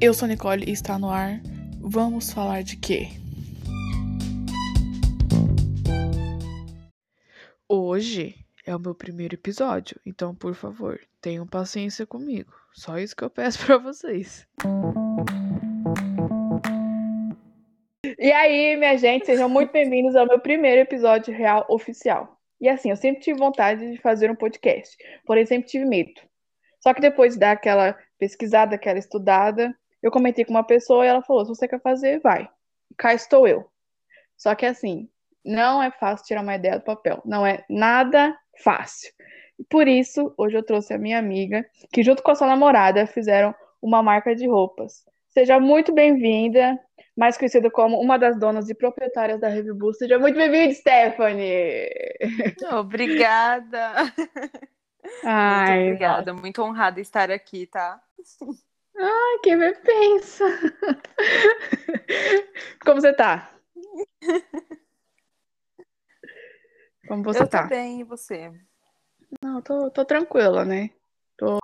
Eu sou Nicole e está no ar. Vamos falar de quê? Hoje é o meu primeiro episódio, então por favor, tenham paciência comigo. Só isso que eu peço para vocês. E aí, minha gente, sejam muito bem-vindos ao meu primeiro episódio real oficial. E assim, eu sempre tive vontade de fazer um podcast, porém sempre tive medo. Só que depois de dar aquela pesquisada, aquela estudada, eu comentei com uma pessoa e ela falou: se você quer fazer, vai. Cá estou eu. Só que assim, não é fácil tirar uma ideia do papel. Não é nada fácil. Por isso, hoje eu trouxe a minha amiga, que junto com a sua namorada fizeram uma marca de roupas. Seja muito bem-vinda, mais conhecida como uma das donas e proprietárias da Review Seja muito bem-vinda, Stephanie! Obrigada! Ai, muito obrigada, muito honrada estar aqui, tá? Ai, quem me pensa! Como você tá? Como você eu tá? tô bem, e você? Não, tô, tô tranquila, né? Tô...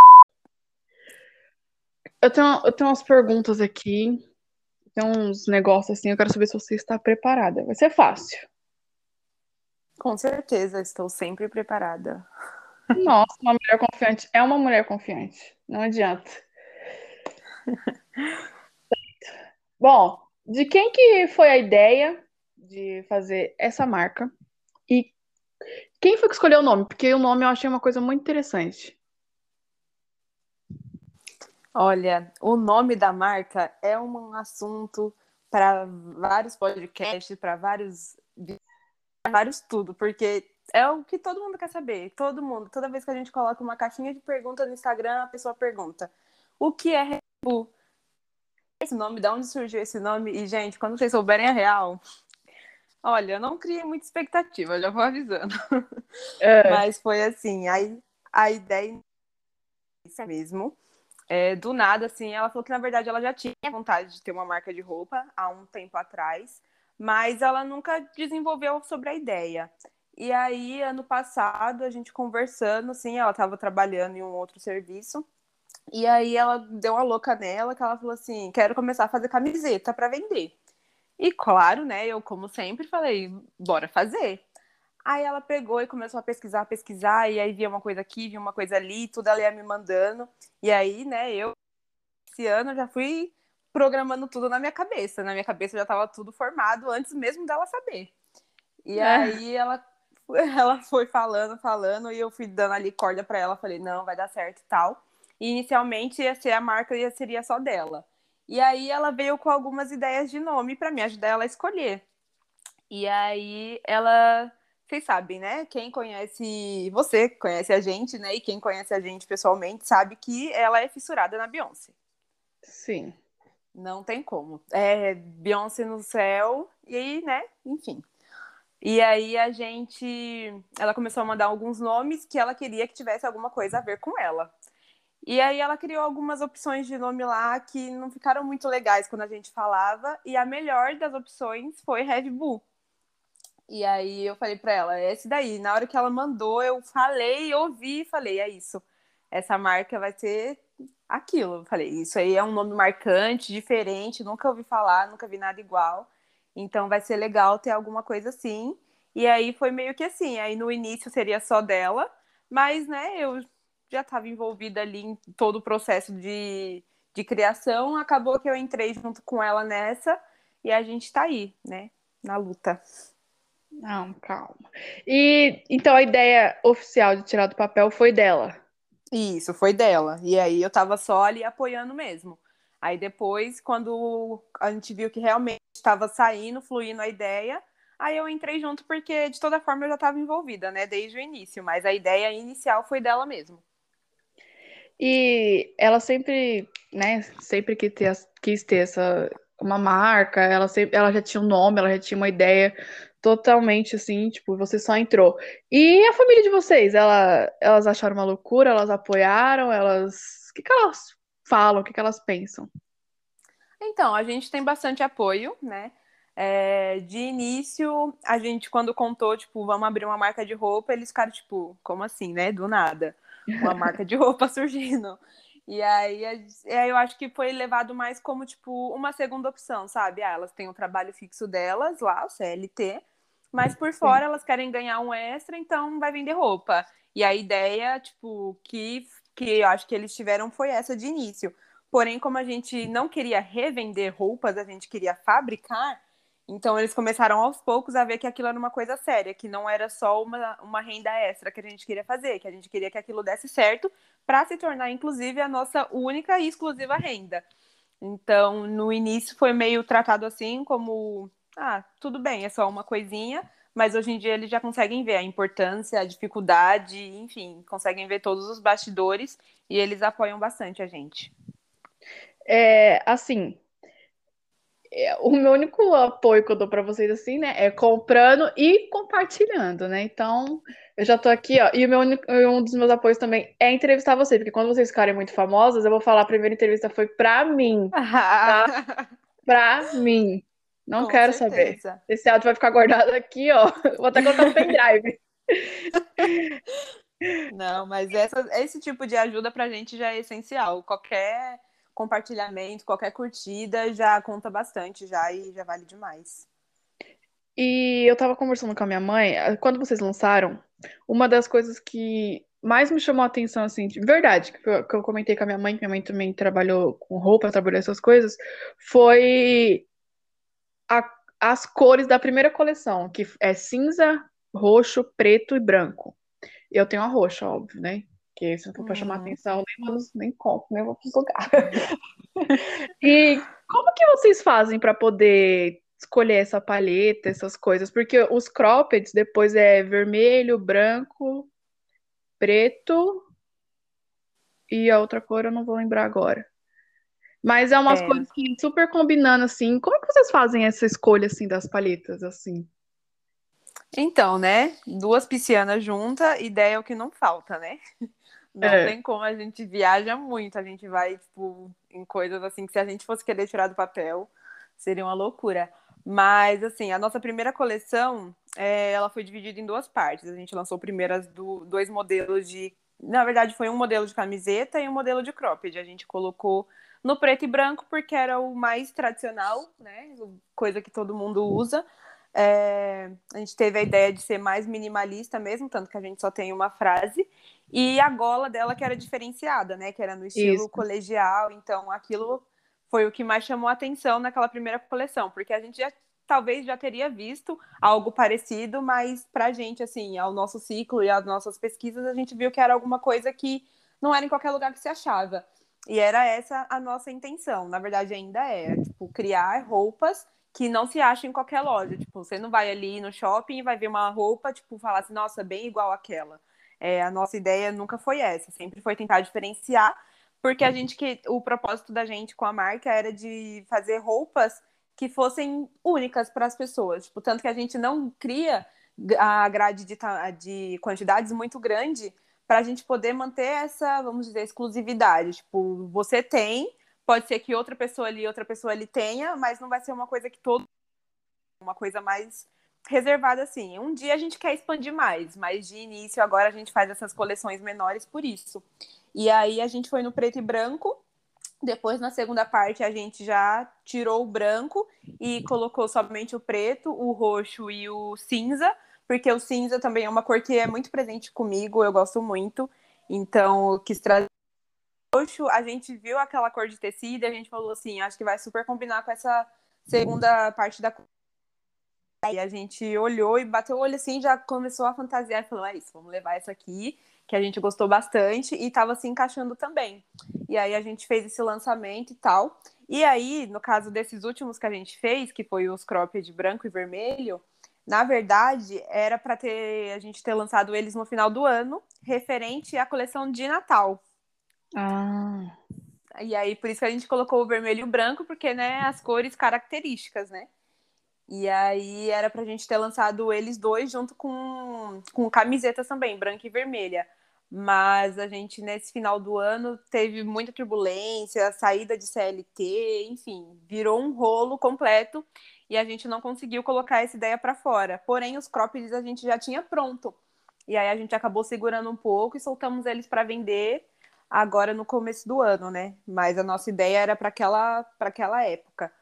Eu tenho, eu tenho umas perguntas aqui, tem uns negócios assim, eu quero saber se você está preparada. Vai ser fácil. Com certeza, estou sempre preparada. Nossa, uma mulher confiante é uma mulher confiante. Não adianta. Bom, de quem que foi a ideia de fazer essa marca? E quem foi que escolheu o nome? Porque o nome eu achei uma coisa muito interessante. Olha, o nome da marca é um assunto para vários podcasts, para vários vários tudo, porque é o que todo mundo quer saber. Todo mundo, toda vez que a gente coloca uma caixinha de pergunta no Instagram, a pessoa pergunta: "O que é Bull?" Esse nome, de onde surgiu esse nome? E gente, quando vocês souberem a real, olha, eu não criei muita expectativa, já vou avisando. É. Mas foi assim, aí a ideia é mesmo. É, do nada, assim, ela falou que na verdade ela já tinha vontade de ter uma marca de roupa há um tempo atrás, mas ela nunca desenvolveu sobre a ideia. E aí, ano passado, a gente conversando, assim, ela estava trabalhando em um outro serviço, e aí ela deu uma louca nela, que ela falou assim, quero começar a fazer camiseta para vender. E claro, né, eu como sempre falei, bora fazer. Aí ela pegou e começou a pesquisar, pesquisar, e aí via uma coisa aqui, via uma coisa ali, tudo ela ia me mandando. E aí, né, eu esse ano já fui programando tudo na minha cabeça. Na minha cabeça já estava tudo formado antes mesmo dela saber. E é. aí ela ela foi falando, falando, e eu fui dando ali corda para ela, falei, não, vai dar certo e tal. E inicialmente ia ser a marca e seria só dela. E aí ela veio com algumas ideias de nome para me ajudar ela a escolher. E aí ela, vocês sabem, né? Quem conhece você, conhece a gente, né? E quem conhece a gente pessoalmente sabe que ela é fissurada na Beyoncé. Sim. Não tem como. É Beyoncé no céu e aí, né? Enfim. E aí a gente, ela começou a mandar alguns nomes que ela queria que tivesse alguma coisa a ver com ela. E aí ela criou algumas opções de nome lá que não ficaram muito legais quando a gente falava, e a melhor das opções foi Red Bull. E aí eu falei para ela, é esse daí. Na hora que ela mandou, eu falei, ouvi e falei, é isso. Essa marca vai ser aquilo. Eu falei, isso aí é um nome marcante, diferente, nunca ouvi falar, nunca vi nada igual. Então vai ser legal ter alguma coisa assim. E aí foi meio que assim, aí no início seria só dela, mas né, eu já estava envolvida ali em todo o processo de, de criação, acabou que eu entrei junto com ela nessa e a gente está aí, né, na luta. Não, calma. E então a ideia oficial de tirar do papel foi dela. Isso, foi dela. E aí eu tava só ali apoiando mesmo. Aí depois, quando a gente viu que realmente estava saindo, fluindo a ideia, aí eu entrei junto porque de toda forma eu já estava envolvida, né, desde o início, mas a ideia inicial foi dela mesmo. E ela sempre, né, sempre quis ter, quis ter essa, uma marca, ela, sempre, ela já tinha um nome, ela já tinha uma ideia totalmente assim, tipo, você só entrou. E a família de vocês, ela, elas acharam uma loucura, elas apoiaram, elas. O que, que elas falam, o que, que elas pensam? Então, a gente tem bastante apoio, né? É, de início, a gente, quando contou, tipo, vamos abrir uma marca de roupa, eles ficaram, tipo, como assim, né? Do nada. Uma marca de roupa surgindo. E aí, aí eu acho que foi levado mais como, tipo, uma segunda opção, sabe? Ah, elas têm o trabalho fixo delas lá, o CLT, mas por fora Sim. elas querem ganhar um extra, então vai vender roupa. E a ideia, tipo, que, que eu acho que eles tiveram foi essa de início. Porém, como a gente não queria revender roupas, a gente queria fabricar, então eles começaram aos poucos a ver que aquilo era uma coisa séria, que não era só uma, uma renda extra que a gente queria fazer, que a gente queria que aquilo desse certo para se tornar, inclusive, a nossa única e exclusiva renda. Então, no início foi meio tratado assim como, ah, tudo bem, é só uma coisinha, mas hoje em dia eles já conseguem ver a importância, a dificuldade, enfim, conseguem ver todos os bastidores e eles apoiam bastante a gente. É, assim, o meu único apoio que eu dou para vocês assim, né, é comprando e compartilhando, né? Então, eu já tô aqui, ó. E o meu único, um dos meus apoios também é entrevistar vocês, porque quando vocês ficarem muito famosas, eu vou falar a primeira entrevista foi para mim, tá? pra mim. Não Com quero certeza. saber. Esse áudio vai ficar guardado aqui, ó. Vou até colocar no pendrive. Não, mas essa, esse tipo de ajuda pra gente já é essencial. Qualquer compartilhamento, qualquer curtida já conta bastante já e já vale demais. E eu tava conversando com a minha mãe, quando vocês lançaram, uma das coisas que mais me chamou a atenção, assim, de verdade, que eu, que eu comentei com a minha mãe, que minha mãe também trabalhou com roupa, trabalhou essas coisas, foi a, as cores da primeira coleção, que é cinza, roxo, preto e branco. Eu tenho a roxa, óbvio, né? Porque se não for pra chamar uhum. atenção, nem, vamos, nem compro, nem vou lugares. e como que vocês fazem para poder escolher essa paleta, essas coisas? Porque os croppeds depois é vermelho, branco, preto e a outra cor eu não vou lembrar agora. Mas é umas é. coisas que super combinando assim. Como que vocês fazem essa escolha assim das paletas assim? Então, né? Duas piscianas juntas, ideia é o que não falta, né? Não é. tem como, a gente viaja muito, a gente vai, tipo, em coisas assim que se a gente fosse querer tirar do papel, seria uma loucura. Mas, assim, a nossa primeira coleção, é, ela foi dividida em duas partes. A gente lançou primeiro as do, dois modelos de... Na verdade, foi um modelo de camiseta e um modelo de cropped. A gente colocou no preto e branco porque era o mais tradicional, né? Coisa que todo mundo usa. É, a gente teve a ideia de ser mais minimalista mesmo, tanto que a gente só tem uma frase. E a gola dela que era diferenciada, né? Que era no estilo Isso. colegial. Então, aquilo foi o que mais chamou a atenção naquela primeira coleção, porque a gente já talvez já teria visto algo parecido, mas pra gente, assim, ao nosso ciclo e às nossas pesquisas, a gente viu que era alguma coisa que não era em qualquer lugar que se achava. E era essa a nossa intenção. Na verdade, ainda é, tipo, criar roupas que não se acham em qualquer loja. Tipo, você não vai ali no shopping e vai ver uma roupa, tipo, falar assim, nossa, bem igual àquela. É, a nossa ideia nunca foi essa, sempre foi tentar diferenciar, porque a gente que o propósito da gente com a marca era de fazer roupas que fossem únicas para as pessoas, tipo, tanto que a gente não cria a grade de, de quantidades muito grande para a gente poder manter essa, vamos dizer, exclusividade. Tipo, você tem, pode ser que outra pessoa ali, outra pessoa ali tenha, mas não vai ser uma coisa que todo uma coisa mais reservada assim. Um dia a gente quer expandir mais, mas de início agora a gente faz essas coleções menores por isso. E aí a gente foi no preto e branco. Depois, na segunda parte, a gente já tirou o branco e colocou somente o preto, o roxo e o cinza, porque o cinza também é uma cor que é muito presente comigo, eu gosto muito. Então, quis trazer roxo. A gente viu aquela cor de tecido e a gente falou assim: acho que vai super combinar com essa segunda parte da Aí a gente olhou e bateu o olho assim, já começou a fantasiar e falou: é isso, vamos levar essa aqui, que a gente gostou bastante e estava se encaixando também. E aí a gente fez esse lançamento e tal. E aí, no caso desses últimos que a gente fez, que foi os cropped branco e vermelho, na verdade, era para ter a gente ter lançado eles no final do ano, referente à coleção de Natal. Ah. E aí, por isso que a gente colocou o vermelho e o branco, porque, né, as cores características, né? E aí era pra gente ter lançado eles dois junto com, com camisetas também, branca e vermelha. Mas a gente, nesse final do ano, teve muita turbulência, saída de CLT, enfim, virou um rolo completo e a gente não conseguiu colocar essa ideia para fora. Porém, os croppeds a gente já tinha pronto. E aí a gente acabou segurando um pouco e soltamos eles para vender agora no começo do ano, né? Mas a nossa ideia era para aquela, aquela época.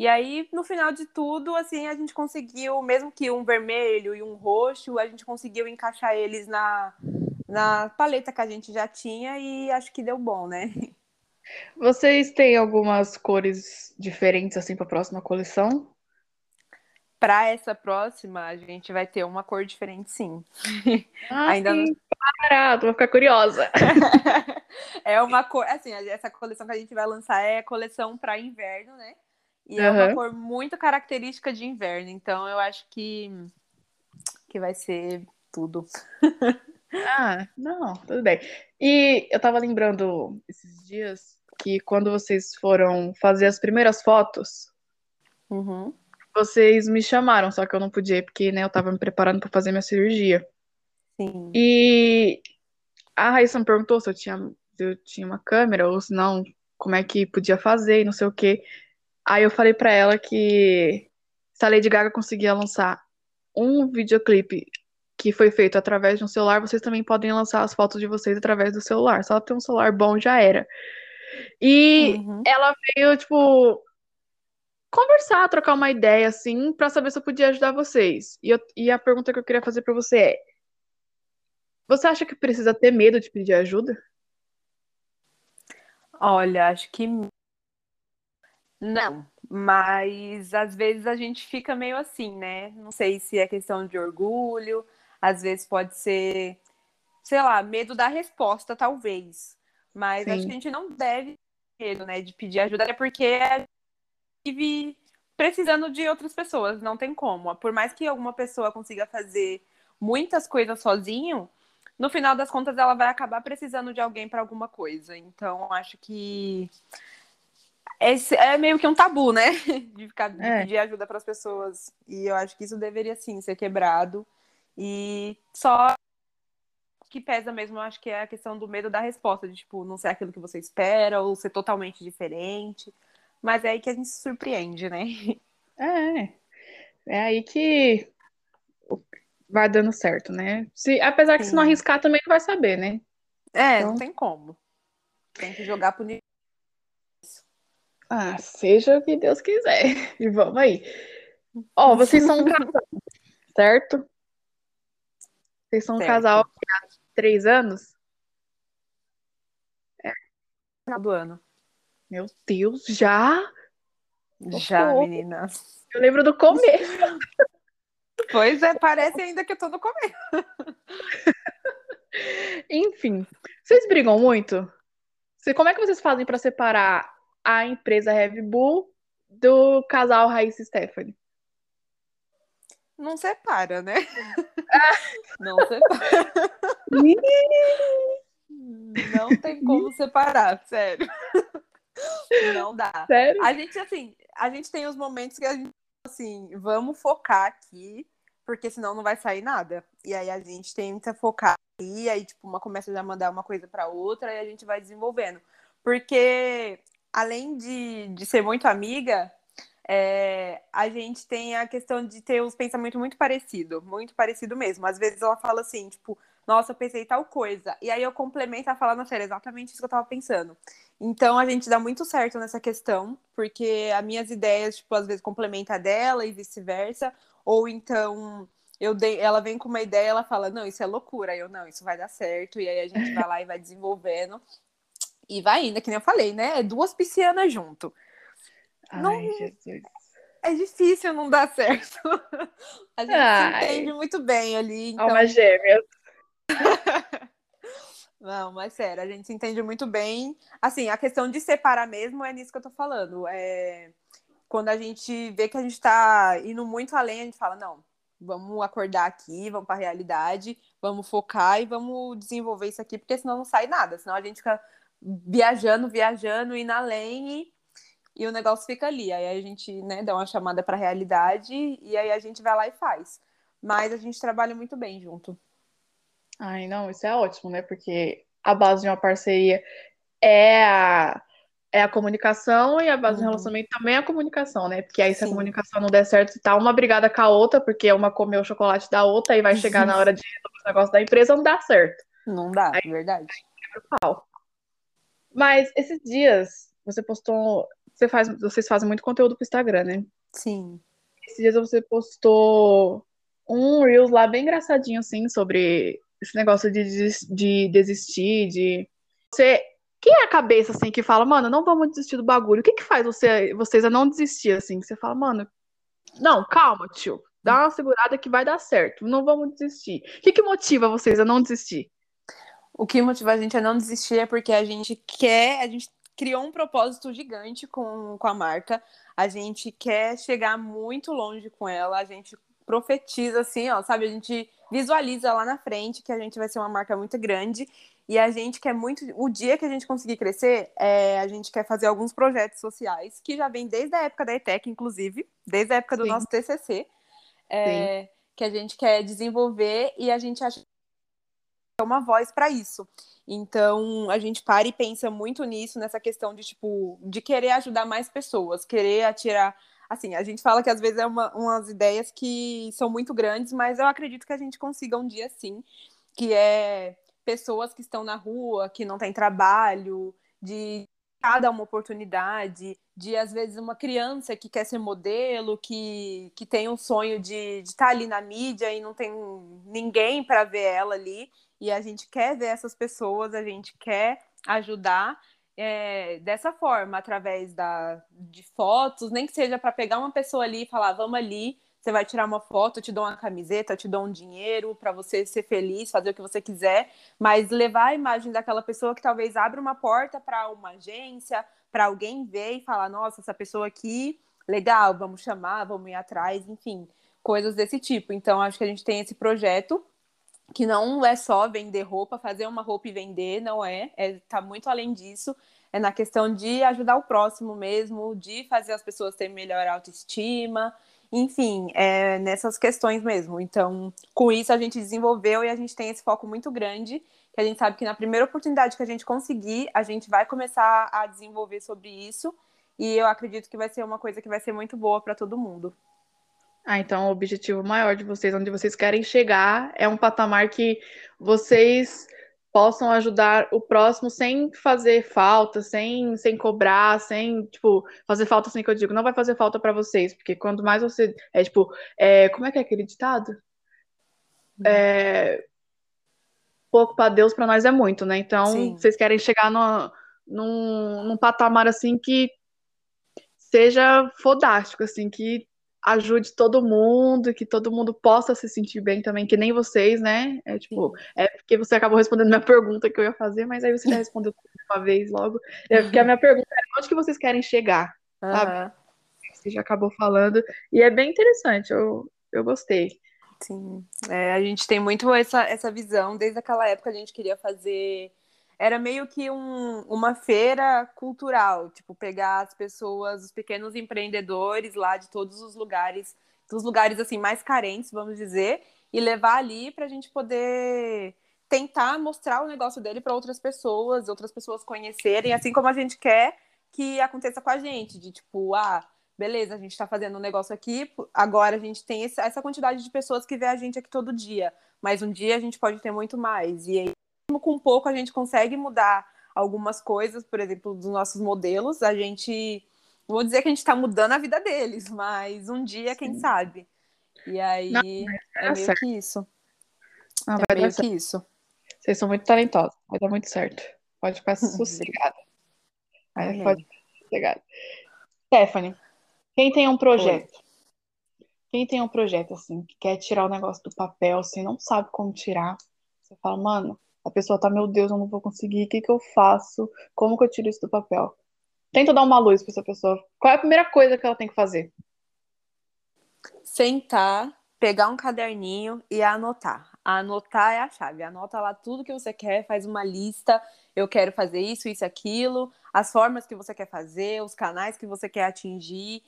E aí, no final de tudo, assim, a gente conseguiu, mesmo que um vermelho e um roxo, a gente conseguiu encaixar eles na, na paleta que a gente já tinha e acho que deu bom, né? Vocês têm algumas cores diferentes assim para a próxima coleção? Para essa próxima, a gente vai ter uma cor diferente, sim. Ah, Ainda sim. Não... vou ficar curiosa. é uma cor, assim, essa coleção que a gente vai lançar é a coleção para inverno, né? E uhum. é uma cor muito característica de inverno, então eu acho que que vai ser tudo. ah, não, tudo bem. E eu tava lembrando esses dias que quando vocês foram fazer as primeiras fotos, uhum. vocês me chamaram, só que eu não podia, porque né, eu tava me preparando para fazer minha cirurgia. Sim. E a Raíssa me perguntou se eu tinha, se eu tinha uma câmera, ou se não, como é que podia fazer e não sei o quê. Aí eu falei para ela que se a Lady Gaga conseguia lançar um videoclipe que foi feito através de um celular, vocês também podem lançar as fotos de vocês através do celular. Só ter um celular bom já era. E uhum. ela veio, tipo, conversar, trocar uma ideia, assim, para saber se eu podia ajudar vocês. E, eu, e a pergunta que eu queria fazer para você é: Você acha que precisa ter medo de pedir ajuda? Olha, acho que não, mas às vezes a gente fica meio assim, né? Não sei se é questão de orgulho, às vezes pode ser, sei lá, medo da resposta, talvez. Mas Sim. acho que a gente não deve ter medo, né, de pedir ajuda, até porque a gente vive precisando de outras pessoas, não tem como. Por mais que alguma pessoa consiga fazer muitas coisas sozinho, no final das contas ela vai acabar precisando de alguém para alguma coisa. Então, acho que esse é meio que um tabu, né? De ficar de é. pedir ajuda para as pessoas. E eu acho que isso deveria sim ser quebrado. E só que pesa mesmo, eu acho que é a questão do medo da resposta, de tipo, não ser aquilo que você espera, ou ser totalmente diferente. Mas é aí que a gente se surpreende, né? É. É aí que vai dando certo, né? Se, apesar Sim. que se não arriscar também não vai saber, né? É, então... não tem como. Tem que jogar pro Ah, seja o que Deus quiser. E vamos aí. Ó, vocês são um casal, certo? Vocês são um certo. casal há três anos? É. Final do ano. Meu Deus, já? Já, oh, menina. Eu lembro do começo. Pois é, parece ainda que eu tô no começo. Enfim, vocês brigam muito? Como é que vocês fazem para separar a empresa Heavy Bull do casal Raíssa e Stephanie? Não separa, né? Não separa. Não tem como separar, sério. Não dá. Sério? A gente, assim, a gente tem os momentos que a gente, assim, vamos focar aqui, porque senão não vai sair nada. E aí a gente tenta focar e aí, tipo, uma começa a mandar uma coisa para outra e a gente vai desenvolvendo. Porque, além de, de ser muito amiga, é, a gente tem a questão de ter os pensamentos muito parecidos, muito parecido mesmo. Às vezes ela fala assim, tipo, nossa, eu pensei tal coisa. E aí eu complemento a falar, nossa, era exatamente isso que eu tava pensando. Então a gente dá muito certo nessa questão, porque as minhas ideias, tipo, às vezes complementa a dela e vice-versa. Ou então eu dei, ela vem com uma ideia, ela fala, não, isso é loucura. Eu, não, isso vai dar certo. E aí a gente vai lá e vai desenvolvendo. E vai indo, que nem eu falei, né? É duas piscianas junto. Ai, não... Jesus. É difícil não dar certo. A gente Ai. se entende muito bem ali. Então... Alma gêmea. Não, mas sério, a gente se entende muito bem. Assim, a questão de separar mesmo é nisso que eu tô falando. É... Quando a gente vê que a gente tá indo muito além, a gente fala, não, vamos acordar aqui, vamos para a realidade, vamos focar e vamos desenvolver isso aqui, porque senão não sai nada. Senão a gente fica viajando, viajando, indo além e e o negócio fica ali. Aí a gente né, dá uma chamada para a realidade e aí a gente vai lá e faz. Mas a gente trabalha muito bem junto. Ai, não, isso é ótimo, né? Porque a base de uma parceria é a, é a comunicação e a base uhum. do relacionamento também é a comunicação, né? Porque aí se Sim. a comunicação não der certo, tá uma brigada com a outra, porque uma comeu o chocolate da outra e vai chegar na hora de resolver os negócios da empresa, não dá certo. Não dá, aí, é verdade. Aí, pau. Mas esses dias você postou. Você faz, vocês fazem muito conteúdo pro Instagram, né? Sim. Esses dias você postou um Reels lá bem engraçadinho, assim, sobre esse negócio de, de desistir, de. Você. Quem é a cabeça, assim, que fala, mano, não vamos desistir do bagulho? O que que faz você, vocês a não desistir, assim? Você fala, mano, não, calma, tio. Dá uma segurada que vai dar certo. Não vamos desistir. O que, que motiva vocês a não desistir? O que motiva a gente a não desistir é porque a gente quer, a gente criou um propósito gigante com, com a marca. A gente quer chegar muito longe com ela. A gente profetiza assim, ó, sabe? A gente visualiza lá na frente que a gente vai ser uma marca muito grande e a gente quer muito. O dia que a gente conseguir crescer, é, a gente quer fazer alguns projetos sociais que já vem desde a época da ETEC, inclusive, desde a época do Sim. nosso TCC, é, que a gente quer desenvolver e a gente acha uma voz para isso. Então, a gente para e pensa muito nisso, nessa questão de, tipo, de querer ajudar mais pessoas, querer atirar. Assim, a gente fala que às vezes é uma, umas ideias que são muito grandes, mas eu acredito que a gente consiga um dia sim, que é pessoas que estão na rua, que não têm trabalho, de cada uma oportunidade, de às vezes uma criança que quer ser modelo, que, que tem um sonho de estar tá ali na mídia e não tem ninguém para ver ela ali e a gente quer ver essas pessoas, a gente quer ajudar é, dessa forma, através da, de fotos, nem que seja para pegar uma pessoa ali e falar, vamos ali, você vai tirar uma foto, eu te dou uma camiseta, eu te dou um dinheiro para você ser feliz, fazer o que você quiser, mas levar a imagem daquela pessoa que talvez abra uma porta para uma agência, para alguém ver e falar, nossa, essa pessoa aqui, legal, vamos chamar, vamos ir atrás, enfim, coisas desse tipo. Então, acho que a gente tem esse projeto que não é só vender roupa, fazer uma roupa e vender, não é, é tá muito além disso, é na questão de ajudar o próximo mesmo, de fazer as pessoas terem melhor autoestima, enfim, é nessas questões mesmo. Então, com isso a gente desenvolveu e a gente tem esse foco muito grande, que a gente sabe que na primeira oportunidade que a gente conseguir, a gente vai começar a desenvolver sobre isso, e eu acredito que vai ser uma coisa que vai ser muito boa para todo mundo. Ah, então o objetivo maior de vocês, onde vocês querem chegar, é um patamar que vocês possam ajudar o próximo sem fazer falta, sem, sem cobrar, sem, tipo, fazer falta assim que eu digo, não vai fazer falta para vocês, porque quanto mais você, é tipo, é, como é que é aquele ditado? É, pouco para Deus para nós é muito, né? Então, Sim. vocês querem chegar no, num, num patamar assim que seja fodástico, assim, que ajude todo mundo, que todo mundo possa se sentir bem também, que nem vocês, né? É tipo, é porque você acabou respondendo minha pergunta que eu ia fazer, mas aí você já respondeu uma vez logo. É porque a minha pergunta é onde que vocês querem chegar, uhum. sabe? Você já acabou falando, e é bem interessante, eu, eu gostei. Sim, é, a gente tem muito essa, essa visão, desde aquela época a gente queria fazer era meio que um, uma feira cultural, tipo, pegar as pessoas, os pequenos empreendedores lá de todos os lugares, dos lugares assim mais carentes, vamos dizer, e levar ali para a gente poder tentar mostrar o negócio dele para outras pessoas, outras pessoas conhecerem, assim como a gente quer que aconteça com a gente, de tipo, ah, beleza, a gente está fazendo um negócio aqui, agora a gente tem essa quantidade de pessoas que vê a gente aqui todo dia, mas um dia a gente pode ter muito mais. E aí com pouco a gente consegue mudar algumas coisas, por exemplo, dos nossos modelos. A gente, vou dizer que a gente está mudando a vida deles, mas um dia, Sim. quem sabe. E aí Não, é meio certo. que isso. Não, é meio que isso. Vocês são muito talentosos, vai dar muito certo. Pode ficar sossegada. Aí pode ficar sossegada. Stephanie, quem tem um projeto? Oi. Quem tem um projeto assim, que quer tirar o negócio do papel, assim, não sabe como tirar, você fala, mano, a pessoa tá, meu Deus, eu não vou conseguir, o que que eu faço? Como que eu tiro isso do papel? Tenta dar uma luz para essa pessoa. Qual é a primeira coisa que ela tem que fazer? Sentar, pegar um caderninho e anotar. Anotar é a chave. Anota lá tudo que você quer, faz uma lista. Eu quero fazer isso, isso, aquilo, as formas que você quer fazer, os canais que você quer atingir.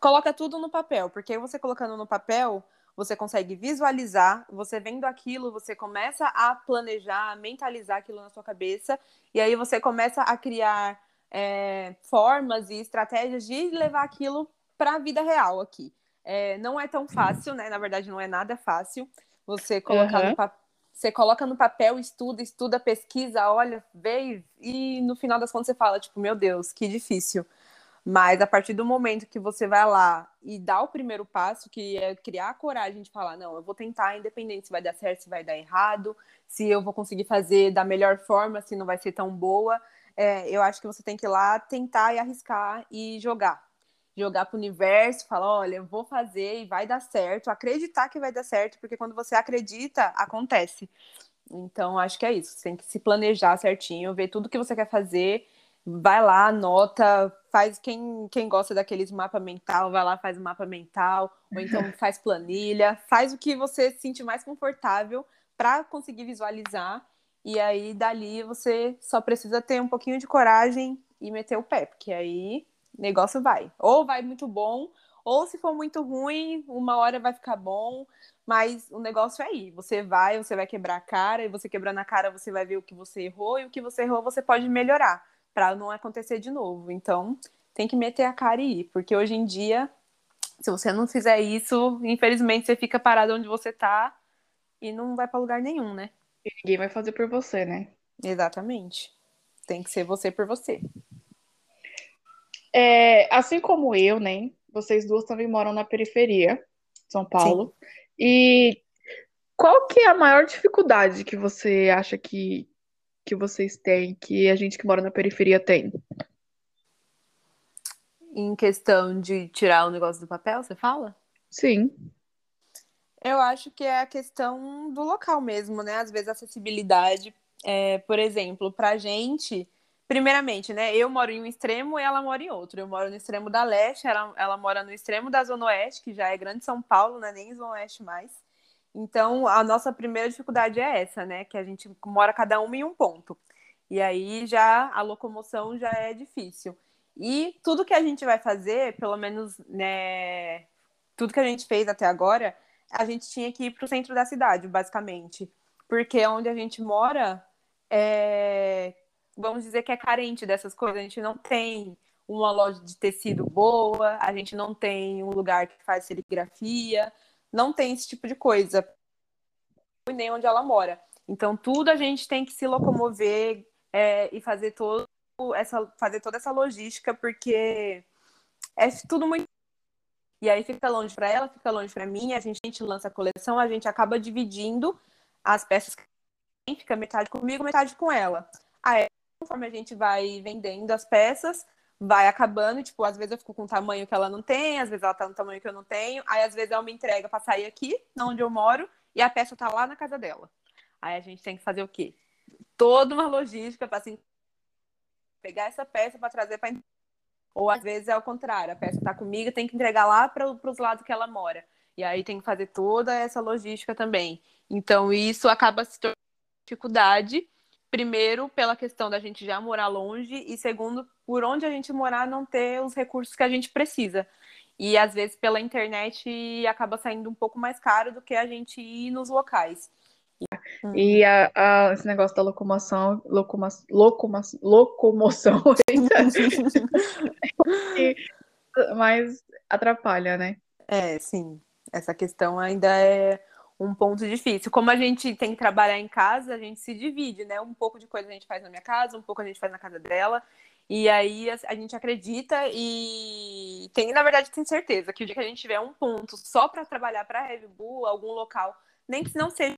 Coloca tudo no papel, porque você colocando no papel, você consegue visualizar, você vendo aquilo, você começa a planejar, a mentalizar aquilo na sua cabeça, e aí você começa a criar é, formas e estratégias de levar aquilo para a vida real aqui. É, não é tão fácil, né? Na verdade, não é nada fácil você colocar uhum. no papel você coloca no papel, estuda, estuda, pesquisa, olha, vê e no final das contas você fala, tipo, meu Deus, que difícil. Mas a partir do momento que você vai lá e dá o primeiro passo, que é criar a coragem de falar, não, eu vou tentar, independente se vai dar certo, se vai dar errado, se eu vou conseguir fazer da melhor forma, se não vai ser tão boa, é, eu acho que você tem que ir lá tentar e arriscar e jogar. Jogar para o universo, falar, olha, eu vou fazer e vai dar certo, acreditar que vai dar certo, porque quando você acredita, acontece. Então, acho que é isso. Você tem que se planejar certinho, ver tudo que você quer fazer vai lá, anota, faz quem, quem gosta daqueles mapa mental, vai lá, faz o mapa mental, ou então faz planilha, faz o que você se sentir mais confortável para conseguir visualizar. E aí, dali, você só precisa ter um pouquinho de coragem e meter o pé, porque aí o negócio vai. Ou vai muito bom, ou se for muito ruim, uma hora vai ficar bom, mas o negócio é aí. Você vai, você vai quebrar a cara, e você quebrando a cara, você vai ver o que você errou, e o que você errou, você pode melhorar para não acontecer de novo. Então, tem que meter a cara e ir, porque hoje em dia, se você não fizer isso, infelizmente você fica parado onde você tá e não vai para lugar nenhum, né? E ninguém vai fazer por você, né? Exatamente. Tem que ser você por você. É, assim como eu, né? Vocês duas também moram na periferia, São Paulo. Sim. E qual que é a maior dificuldade que você acha que, que vocês têm, que a gente que mora na periferia tem? Em questão de tirar o negócio do papel, você fala? Sim. Eu acho que é a questão do local mesmo, né? Às vezes a acessibilidade, é, por exemplo, pra gente, primeiramente, né? Eu moro em um extremo e ela mora em outro. Eu moro no extremo da leste, ela, ela mora no extremo da zona oeste, que já é grande São Paulo, não é nem zona oeste mais. Então, a nossa primeira dificuldade é essa, né? Que a gente mora cada uma em um ponto. E aí já a locomoção já é difícil. E tudo que a gente vai fazer, pelo menos, né, tudo que a gente fez até agora, a gente tinha que ir para o centro da cidade, basicamente. Porque onde a gente mora, é, vamos dizer que é carente dessas coisas. A gente não tem uma loja de tecido boa, a gente não tem um lugar que faz serigrafia, não tem esse tipo de coisa, nem onde ela mora. Então, tudo a gente tem que se locomover é, e fazer, todo essa, fazer toda essa logística, porque é tudo muito. E aí fica longe para ela, fica longe para mim, a gente, a gente lança a coleção, a gente acaba dividindo as peças fica metade comigo, metade com ela. Aí, conforme a gente vai vendendo as peças, vai acabando, tipo, às vezes eu fico com um tamanho que ela não tem, às vezes ela tá no tamanho que eu não tenho, aí às vezes ela me entrega para sair aqui, onde eu moro, e a peça tá lá na casa dela. Aí a gente tem que fazer o quê? Toda uma logística para assim, pegar essa peça para trazer para ou às vezes é o contrário, a peça tá comigo, tem que entregar lá para os lados que ela mora. E aí tem que fazer toda essa logística também. Então isso acaba se tornando dificuldade primeiro, pela questão da gente já morar longe, e segundo, por onde a gente morar não ter os recursos que a gente precisa. E às vezes pela internet acaba saindo um pouco mais caro do que a gente ir nos locais. E a, a, esse negócio da locomoção, locoma, locoma, locomoção mais atrapalha, né? É, sim. Essa questão ainda é um ponto difícil. Como a gente tem que trabalhar em casa, a gente se divide, né? Um pouco de coisa a gente faz na minha casa, um pouco a gente faz na casa dela. E aí a, a gente acredita e tem, na verdade, tem certeza que o dia que a gente tiver um ponto só para trabalhar para a Red Bull, algum local, nem que não seja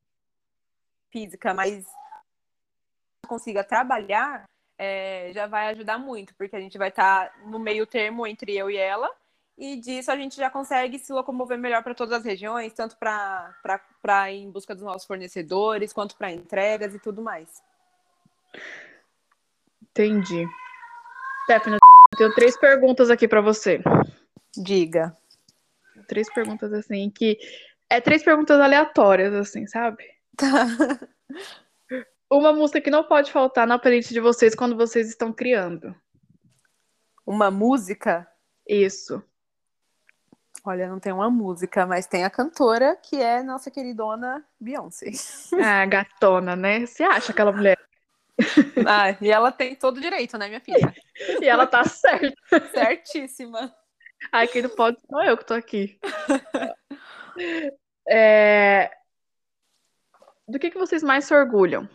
física, mas consiga trabalhar, é, já vai ajudar muito, porque a gente vai estar tá no meio termo entre eu e ela e disso a gente já consegue se locomover melhor para todas as regiões, tanto para ir em busca dos nossos fornecedores, quanto para entregas e tudo mais. Entendi. Stephanie, eu tenho três perguntas aqui para você. Diga. Três perguntas assim que é três perguntas aleatórias assim, sabe? Tá. Uma música que não pode faltar na playlist de vocês quando vocês estão criando. Uma música? Isso. Olha, não tem uma música, mas tem a cantora, que é nossa queridona Beyoncé. Ah, gatona, né? Você acha aquela mulher? Ah, e ela tem todo o direito, né, minha filha? e ela tá certa. Certíssima. Ai, quem não pode sou eu que tô aqui. É... do que, que vocês mais se orgulham?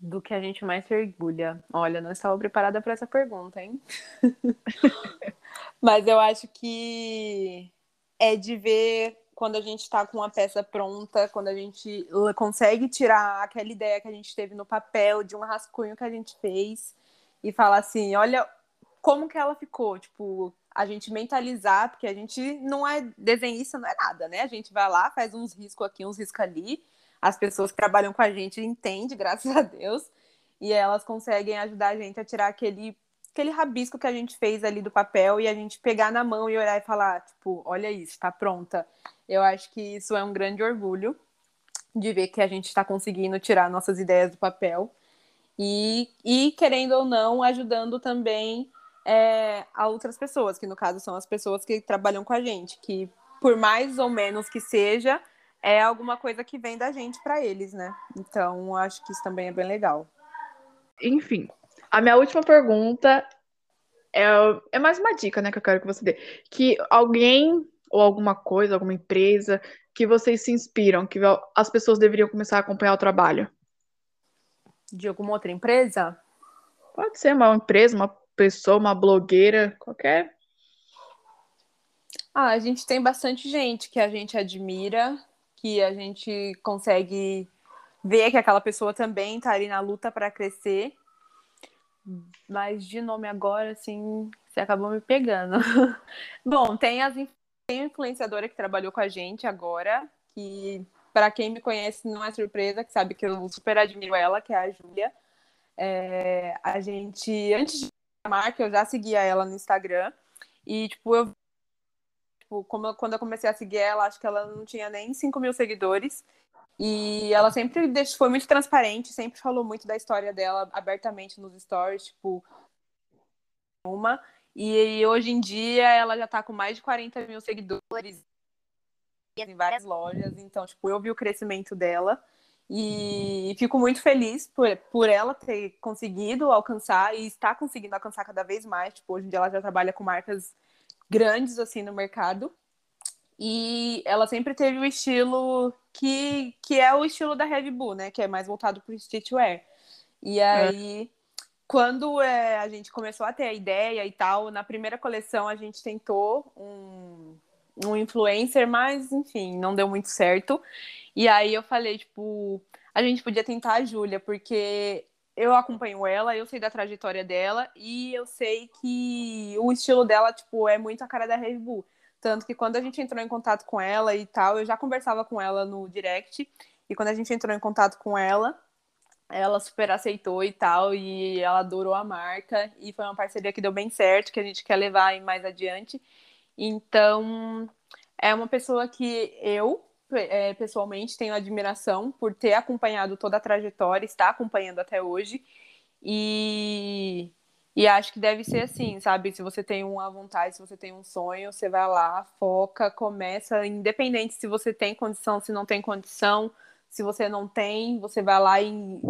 Do que a gente mais se orgulha? Olha, não estava preparada para essa pergunta, hein? Mas eu acho que é de ver quando a gente está com uma peça pronta, quando a gente consegue tirar aquela ideia que a gente teve no papel, de um rascunho que a gente fez, e falar assim: olha como que ela ficou. Tipo, a gente mentalizar, porque a gente não é desenhista, não é nada, né? A gente vai lá, faz uns riscos aqui, uns riscos ali. As pessoas que trabalham com a gente entendem, graças a Deus, e elas conseguem ajudar a gente a tirar aquele aquele rabisco que a gente fez ali do papel e a gente pegar na mão e olhar e falar, tipo, olha isso, tá pronta. Eu acho que isso é um grande orgulho de ver que a gente está conseguindo tirar nossas ideias do papel e, e querendo ou não, ajudando também é, a outras pessoas, que no caso são as pessoas que trabalham com a gente, que por mais ou menos que seja, é alguma coisa que vem da gente para eles, né? Então, acho que isso também é bem legal. Enfim, a minha última pergunta é, é mais uma dica, né, que eu quero que você dê. Que alguém ou alguma coisa, alguma empresa que vocês se inspiram, que as pessoas deveriam começar a acompanhar o trabalho? De alguma outra empresa? Pode ser uma empresa, uma pessoa, uma blogueira, qualquer. Ah, a gente tem bastante gente que a gente admira, que a gente consegue ver que aquela pessoa também está ali na luta para crescer. Mas de nome agora, assim, você acabou me pegando. Bom, tem as tem a influenciadora que trabalhou com a gente agora, que para quem me conhece não é surpresa, que sabe que eu super admiro ela, que é a Júlia. É, a gente, antes de a marca, eu já seguia ela no Instagram. E, tipo, eu. Tipo, como quando eu comecei a seguir ela, acho que ela não tinha nem 5 mil seguidores. E ela sempre foi muito transparente, sempre falou muito da história dela abertamente nos stories, tipo, uma. E hoje em dia ela já tá com mais de 40 mil seguidores em várias lojas. Então, tipo, eu vi o crescimento dela e fico muito feliz por, por ela ter conseguido alcançar e está conseguindo alcançar cada vez mais. Tipo, hoje em dia ela já trabalha com marcas grandes assim no mercado. E ela sempre teve o estilo que, que é o estilo da Red Bull, né? Que é mais voltado para o streetwear. E é. aí, é. quando é, a gente começou a ter a ideia e tal, na primeira coleção a gente tentou um, um influencer, mas enfim, não deu muito certo. E aí eu falei, tipo, a gente podia tentar a Júlia, porque eu acompanho ela, eu sei da trajetória dela e eu sei que o estilo dela, tipo, é muito a cara da Red Bull. Tanto que quando a gente entrou em contato com ela e tal, eu já conversava com ela no direct. E quando a gente entrou em contato com ela, ela super aceitou e tal. E ela adorou a marca. E foi uma parceria que deu bem certo, que a gente quer levar mais adiante. Então, é uma pessoa que eu, é, pessoalmente, tenho admiração por ter acompanhado toda a trajetória, está acompanhando até hoje. E e acho que deve ser assim, sabe? Se você tem uma vontade, se você tem um sonho, você vai lá, foca, começa, independente se você tem condição, se não tem condição, se você não tem, você vai lá e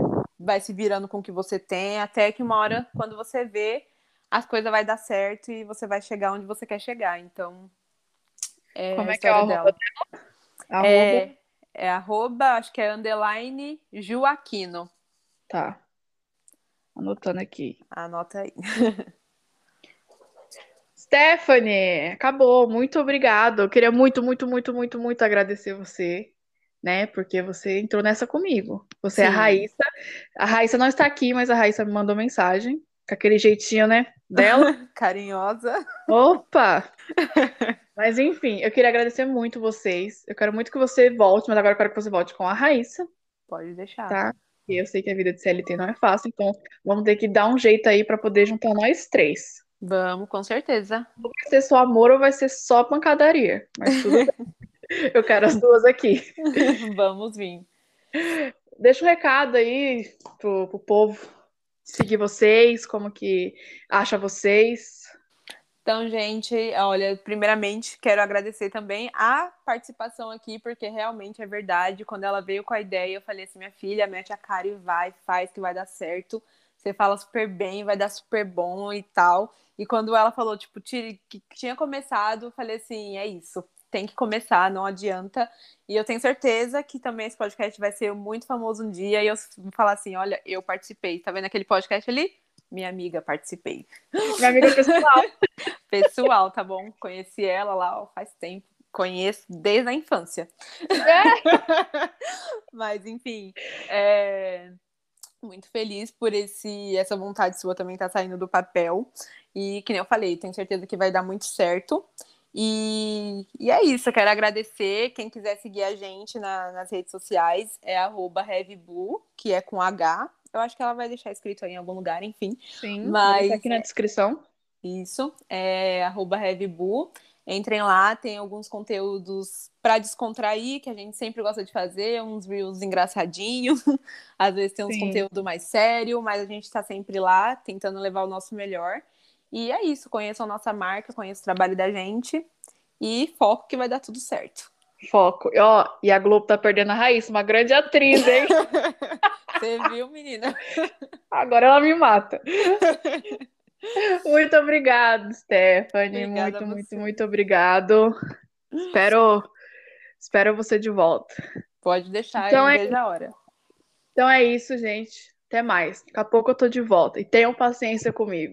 vai se virando com o que você tem, até que uma hora, quando você vê, as coisas vai dar certo e você vai chegar onde você quer chegar. Então, é Como é que é o dela. Arroba? É, é arroba, acho que é underline Joaquino. Tá. Anotando aqui. Anota aí. Stephanie, acabou. Muito obrigado. Eu queria muito, muito, muito, muito, muito agradecer você, né? Porque você entrou nessa comigo. Você Sim. é a Raíssa. A Raíssa não está aqui, mas a Raíssa me mandou mensagem. Com aquele jeitinho, né? Dela. Carinhosa. Opa! mas enfim, eu queria agradecer muito vocês. Eu quero muito que você volte, mas agora eu quero que você volte com a Raíssa. Pode deixar. Tá? E eu sei que a vida de CLT não é fácil, então vamos ter que dar um jeito aí para poder juntar nós três. Vamos, com certeza. Vai ser só amor ou vai ser só pancadaria? Mas tudo bem. Eu quero as duas aqui. vamos vir. Deixa um recado aí pro, pro povo seguir vocês, como que acha vocês. Então, gente, olha, primeiramente quero agradecer também a participação aqui, porque realmente é verdade. Quando ela veio com a ideia, eu falei assim: minha filha, mete a cara e vai, faz que vai dar certo. Você fala super bem, vai dar super bom e tal. E quando ela falou, tipo, que tinha começado, eu falei assim: é isso, tem que começar, não adianta. E eu tenho certeza que também esse podcast vai ser muito famoso um dia e eu vou falar assim, olha, eu participei. Tá vendo aquele podcast ali? Minha amiga, participei. Minha amiga pessoal. pessoal, tá bom? Conheci ela lá ó, faz tempo. Conheço desde a infância. É. Mas, enfim, é... muito feliz por esse essa vontade sua também estar tá saindo do papel. E, que nem eu falei, tenho certeza que vai dar muito certo. E, e é isso, eu quero agradecer. Quem quiser seguir a gente na, nas redes sociais é @heavybu, que é com H. Eu acho que ela vai deixar escrito aí em algum lugar, enfim. Sim, mas aqui na descrição. Isso, é @heavybu. Entrem lá, tem alguns conteúdos para descontrair, que a gente sempre gosta de fazer, uns reels engraçadinhos, às vezes tem uns Sim. conteúdo mais sério, mas a gente está sempre lá tentando levar o nosso melhor. E é isso, conheçam a nossa marca, conheçam o trabalho da gente e foco que vai dar tudo certo. Foco. E, ó, e a Globo tá perdendo a Raíssa, uma grande atriz, hein? Você viu, menina? Agora ela me mata. Muito obrigado, Stephanie. Obrigada muito, muito, muito obrigado. Espero, espero você de volta. Pode deixar, então eu é... vejo a hora. Então é isso, gente. Até mais. Daqui a pouco eu tô de volta. E tenham paciência comigo.